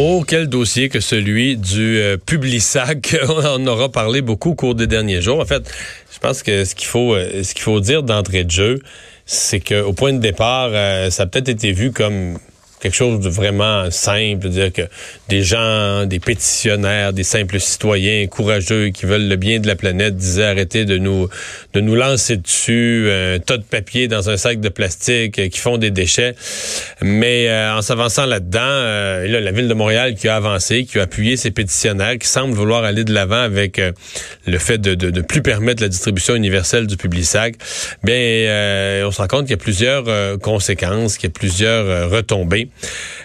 Oh, quel dossier que celui du euh, Publisac. On en aura parlé beaucoup au cours des derniers jours. En fait, je pense que ce qu'il faut, euh, ce faut dire d'entrée de jeu, c'est qu'au point de départ, euh, ça a peut-être été vu comme quelque chose de vraiment simple, dire que des gens, des pétitionnaires, des simples citoyens courageux qui veulent le bien de la planète disaient arrêtez de nous de nous lancer dessus un tas de papier dans un sac de plastique euh, qui font des déchets. Mais euh, en s'avançant là-dedans, euh, là, la ville de Montréal qui a avancé, qui a appuyé ses pétitionnaires, qui semble vouloir aller de l'avant avec le fait de ne plus permettre la distribution universelle du Publisac, bien, on se rend compte qu'il y a plusieurs conséquences, qu'il y a plusieurs retombées.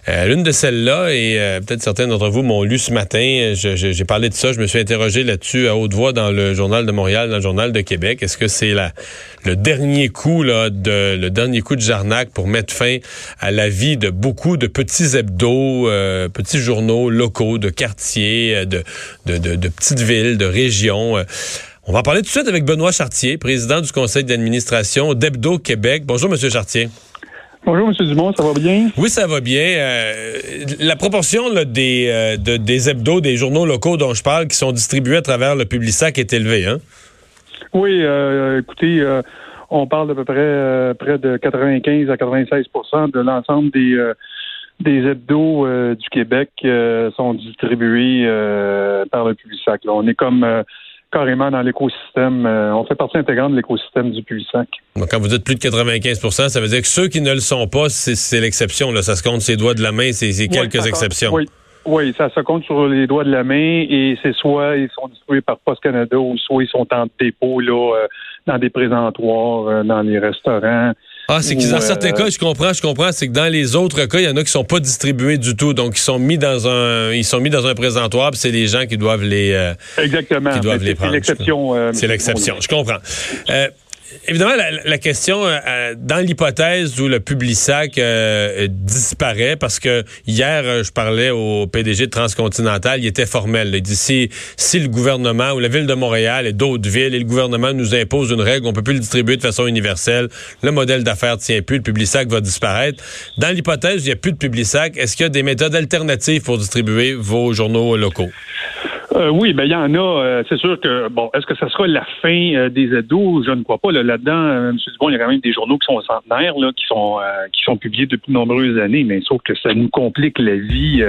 Euh, l'une de celles-là, et euh, peut-être certains d'entre vous m'ont lu ce matin, j'ai parlé de ça, je me suis interrogé là-dessus à haute voix dans le Journal de Montréal, dans le Journal de Québec. Est-ce que c'est le dernier coup là, de le dernier coup de Jarnac pour mettre fin à la vie de beaucoup de petits hebdos, euh, petits journaux locaux, de quartiers, de, petites villes, de régions? On va en parler tout de suite avec Benoît Chartier, président du conseil d'administration d'Hebdo Québec. Bonjour, Monsieur Chartier. Bonjour, M. Dumont, ça va bien? Oui, ça va bien. Euh, la proportion des, euh, des hebdos, des journaux locaux dont je parle, qui sont distribués à travers le Publisac est élevée, hein? Oui, euh, écoutez, on parle d'à peu près près de 95 à 96% de l'ensemble des des hebdos du Québec sont distribués par le Publisac. On est comme carrément dans l'écosystème. Euh, on fait partie intégrante de l'écosystème du Publisac. Donc, quand vous dites plus de 95% ça veut dire que ceux qui ne le sont pas, c'est l'exception. Ça se compte ses doigts de la main, c'est quelques exceptions. Oui. Oui, ça se compte sur les doigts de la main et c'est soit ils sont distribués par Post Canada ou soit ils sont en dépôt là, euh, dans des présentoirs, euh, dans les restaurants. Ah, c'est qu'ils dans certains cas, je comprends, je comprends, c'est que dans les autres cas, il y en a qui sont pas distribués du tout, donc ils sont mis dans un, ils sont mis dans un présentoir, c'est les gens qui doivent les, euh, exactement, qui doivent les prendre. C'est l'exception. Euh, c'est l'exception, je comprends. Euh, évidemment, la, question, euh, euh, dans l'hypothèse où le Publisac euh, disparaît, parce que hier, je parlais au PDG de Transcontinental, il était formel. Il dit si, si le gouvernement ou la ville de Montréal et d'autres villes et le gouvernement nous impose une règle, on peut plus le distribuer de façon universelle, le modèle d'affaires tient plus, le Publisac va disparaître. Dans l'hypothèse où il n'y a plus de Publisac, est-ce qu'il y a des méthodes alternatives pour distribuer vos journaux locaux? Euh, oui, ben il y en a. Euh, c'est sûr que bon, est-ce que ça sera la fin euh, des ados? Je ne crois pas. Là-dedans, M. Dubon, il y a quand même des journaux qui sont centenaires, là, qui sont qui sont publiés depuis de nombreuses années, mais sauf que ça nous complique la vie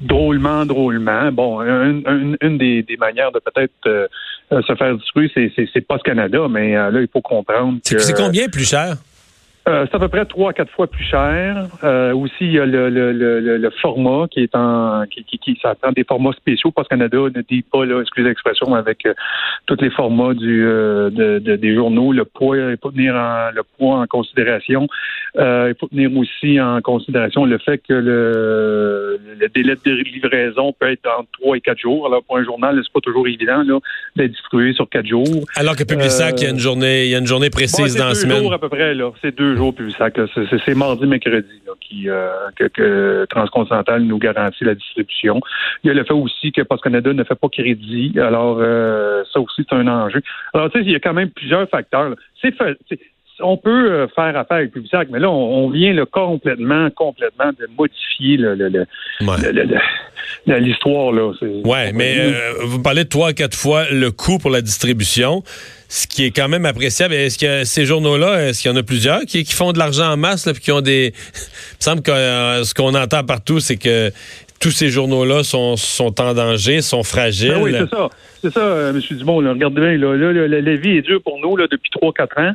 drôlement, drôlement. Bon, une, des, manières de peut-être se faire distribuer, c'est, c'est, Post Canada, mais là, il faut comprendre que. C'est combien plus cher? Euh, c'est à peu près trois à quatre fois plus cher. Euh, aussi, il y a le, le, le, le, format qui est en qui, qui, qui ça prend des formats spéciaux parce que Canada ne dit pas, là, excusez l'expression, avec euh, tous les formats du euh, de, de, des journaux. Le poids, il faut tenir en, le poids en considération. il faut tenir aussi en considération le fait que le, le délai de livraison peut être entre trois et quatre jours. Alors pour un journal, c'est pas toujours évident là d'être distribué sur quatre jours. Alors que Publisac, il y a une journée, il y a une journée précise dans la semaine. Jours à peu près là. C'est deux jours C'est mardi, mercredi qui, euh, que, Transcontinental nous garantit la distribution. Il y a le fait aussi que Post Canada ne fait pas crédit. Alors, euh, ça aussi, c'est un enjeu. Alors, tu sais, il y a quand même plusieurs facteurs. C'est on peut euh, faire affaire avec Publisac, mais là, on, vient le complètement, complètement de modifier le, l'histoire. Là. Ouais, mais vous parlez de trois, quatre fois le coût pour la distribution ce qui est quand même appréciable. Est-ce que ces journaux-là, est-ce qu'il y en a plusieurs qui, font de l'argent en masse, là, puis qui ont des... Il me semble que euh, ce qu'on entend partout, c'est que tous ces journaux-là sont, en danger, sont fragiles. Ben oui, c'est ça. C'est ça, euh, M. Dumont. regardez bien, là, la, vie est dure pour nous là, depuis 3-4 ans.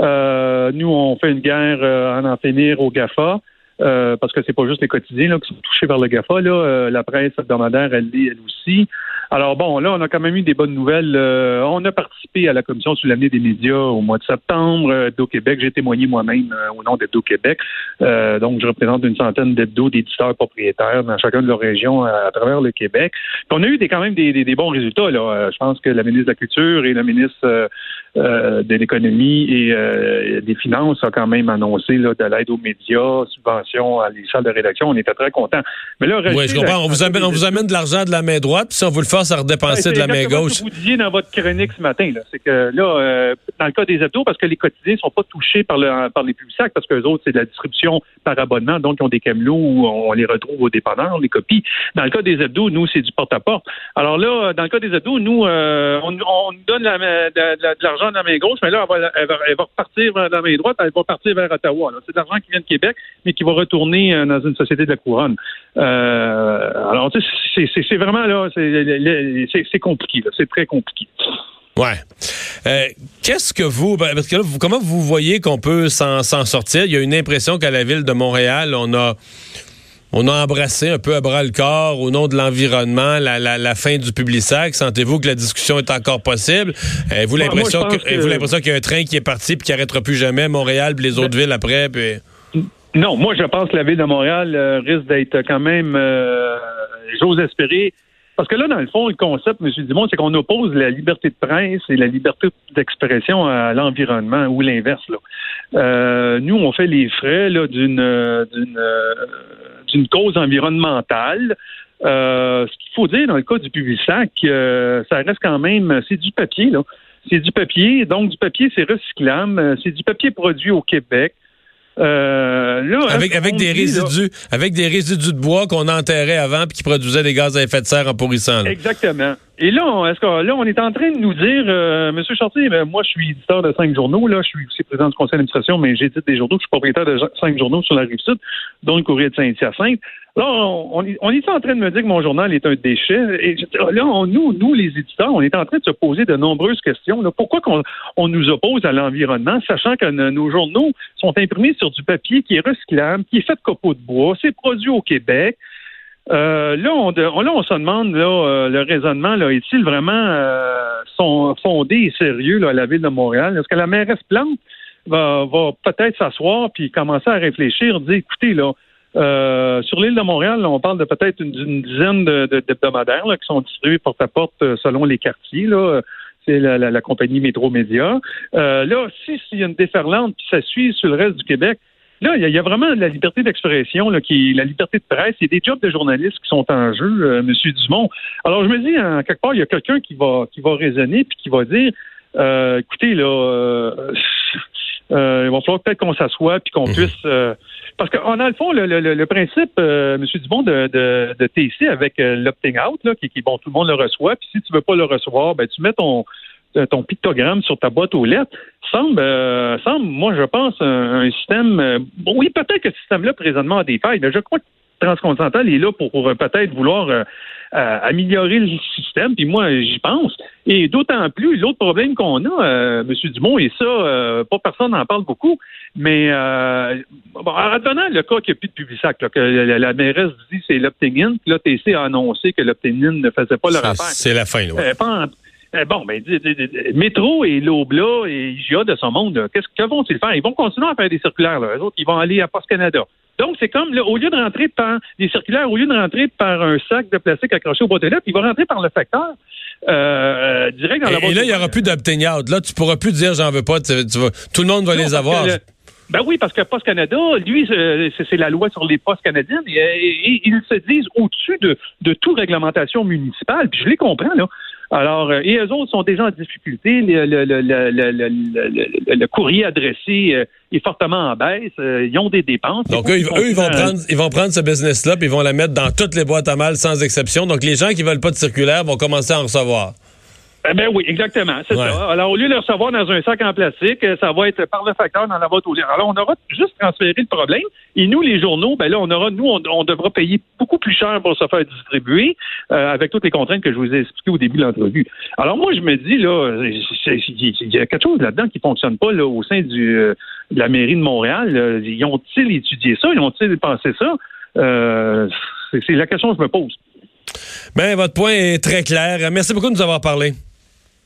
Euh, nous, on fait une guerre à en finir au GAFA. Parce que c'est pas juste les quotidiens là, qui sont touchés par le GAFA. Là. la presse hebdomadaire, elle l'est elle aussi. Alors bon, là, on a quand même eu des bonnes nouvelles. Euh, on a participé à la commission sur l'avenir des médias au mois de septembre euh, Québec. J'ai témoigné moi-même euh, au nom d'Hebdo Québec. Euh, donc, je représente une centaine d'hebdo d'éditeurs propriétaires dans chacune de leurs régions à, travers le Québec. on a eu des, quand même des, des, bons résultats. Là. je pense que la ministre de la Culture et la ministre de l'Économie et des Finances a quand même annoncé là, de l'aide aux médias, subventions à les salles de rédaction. On était très contents. Mais là, oui, je comprends. On vous, amène, on vous amène de l'argent de la main droite, puis si on vous le fait à redépenser de la main gauche. Ce que vous disiez dans votre chronique ce matin, c'est que là, euh, dans le cas des hebdos, parce que les quotidiens sont pas touchés par, le, par les publics parce que les autres, c'est de la distribution par abonnement, donc ils ont des camelots où on les retrouve au dépanneur, les copies. Dans le cas des hebdos, nous, c'est du porte-à-porte. Alors là, dans le cas des hebdos, nous, euh, on, on, donne de, l'argent dans la main gauche, mais là, elle va, repartir vers la main droite, elle va partir vers Ottawa. C'est de l'argent qui vient de Québec, mais qui va retourner euh, dans une société de la couronne. Euh, alors, c'est vraiment là, c'est compliqué, c'est très compliqué. Ouais. Euh, qu'est-ce que vous, ben, parce que là, comment vous voyez qu'on peut s'en sortir? Il y a une impression qu'à la ville de Montréal, on a, on a embrassé un peu à bras le corps au nom de l'environnement la, la, la, fin du Publisac. Sentez-vous que la discussion est encore possible? Avez-vous l'impression qu'il y a un train qui est parti puis qui n'arrêtera plus jamais Montréal puis les autres villes après? Non, moi je pense que la ville de Montréal euh, risque d'être quand même, euh, j'ose espérer, parce que là, dans le fond, le concept, M. Dumont, c'est qu'on oppose la liberté de presse et la liberté d'expression à l'environnement ou l'inverse. Euh, nous, on fait les frais d'une d'une cause environnementale. Euh, ce qu'il faut dire dans le cas du Publisac, euh, ça reste quand même, c'est du papier. C'est du papier, donc du papier, c'est recyclable. C'est du papier produit au Québec. Euh, avec avec des résidus, avec des résidus de bois qu'on enterrait avant puis qui produisaient des gaz à effet de serre en pourrissant. Exactement. Et là, est-ce que là, on est en train de nous dire, euh, Monsieur Chartier, ben, moi, je suis éditeur de cinq journaux. Là, je suis aussi président du conseil d'administration, mais j'édite des journaux. Je suis propriétaire de cinq journaux sur la rive sud, dont le courrier de Saint-Hyacinthe. Là, on, on, est en train de me dire que mon journal est un déchet. Et là, nous, nous, les éditeurs, on est en train de se poser de nombreuses questions. Là. Pourquoi qu'on on nous oppose à l'environnement, sachant que nos journaux sont imprimés sur du papier qui est recyclable, qui est fait de copeaux de bois, c'est produit au Québec? Euh, là, on, là, on se demande là, euh, le raisonnement là, est-il vraiment euh, fondé et sérieux à la ville de Montréal? Est-ce que la mairesse Plante va, va peut-être s'asseoir puis commencer à réfléchir, dire écoutez, là, euh, sur l'île de Montréal, on parle de peut-être une, dizaine d'hebdomadaires qui sont distribués porte à porte selon les quartiers. Là. C'est la, la, compagnie Métro Média. là, si s'il y a une déferlante qui ça suit sur le reste du Québec, Là, il y, a vraiment la liberté d'expression, qui, la liberté de presse. Il y a des jobs de journalistes qui sont en jeu, euh, Monsieur Dumont. Alors, je me dis, en quelque part, il y a quelqu'un qui va, qui va raisonner puis qui va dire, euh, écoutez, là, euh, euh, il va falloir peut-être qu'on s'assoie puis qu'on mhm. puisse. parce qu'on a le fond le, le, le principe, Monsieur Dumont, de, de, de TC avec l'opting out, là, qui, qui bon, tout le monde le reçoit. Puis si tu veux pas le recevoir, ben tu mets ton euh, ton pictogramme sur ta boîte aux lettres semble, euh, semble moi, je pense, un, système. Euh, oui, peut-être que ce système-là, présentement, a des failles, mais je crois que Transcontinental est là pour, peut-être vouloir améliorer le système, puis moi, j'y pense. Et d'autant plus, l'autre problème qu'on a, euh, M. Dumont, et ça, pas personne n'en parle beaucoup, mais bon, en donnant le cas qu'il n'y a plus de Publisac, que la, mairesse dit c'est l'opting-in, puis l'OTC a annoncé que l'opting-in ne faisait pas leur affaire. C'est la fin, là. Euh, bon, ben, Métro et l'Obla et IGA de ce monde, qu'est-ce que vont-ils faire? Ils vont continuer à faire des circulaires, là. Eux autres, ils vont aller à Post Canada. Donc, c'est comme, au lieu de rentrer par des circulaires, au lieu de rentrer par un sac de plastique accroché au boîte de lettres, ils vont rentrer par le facteur. Euh, direct dans la Et, et là, il n'y aura plus d'obtain out. Là, tu pourras plus dire j'en veux pas. Tu, tout le monde va les avoir. ben oui, parce que Post Canada, lui, c'est la loi sur les postes canadiennes et, ils se disent au-dessus de, de toute réglementation municipale. Puis je les comprends, là. Alors, euh, et eux autres sont déjà en difficulté. Le, le, le, le courrier adressé euh, est fortement en baisse. Euh, ils ont des dépenses. Donc, eux, ils, vont prendre, ils vont prendre ce business-là puis ils vont la mettre dans toutes les boîtes à mal sans exception. Donc, les gens qui veulent pas de circulaire vont commencer à en recevoir. Eh ben oui, exactement, c'est ça. Alors, au lieu de le recevoir dans un sac en plastique, ça va être par le facteur dans la boîte aux lettres. Alors, on aura juste transféré le problème. Et nous, les journaux, ben là, on aura, nous, on, devra payer beaucoup plus cher pour se faire distribuer, euh, avec toutes les contraintes que je vous ai expliquées au début de l'entrevue. Alors, moi, je me dis, là, il y a quelque chose là-dedans qui fonctionne pas, là, au sein du, euh, de la mairie de Montréal. Ils ont-ils étudié ça? Ils ont-ils pensé ça? Euh, c'est la question que je me pose. Ben, votre point est très clair. Merci beaucoup de nous avoir parlé.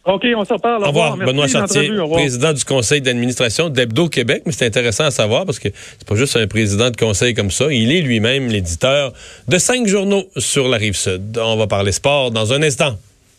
OK, on s'en parle. Au revoir. Benoît Chartier, président du conseil d'administration d'Hebdo Québec. Mais c'est intéressant à savoir parce que c'est pas juste un président de conseil comme ça. Il est lui-même l'éditeur de cinq journaux sur la rive sud. On va parler sport dans un instant.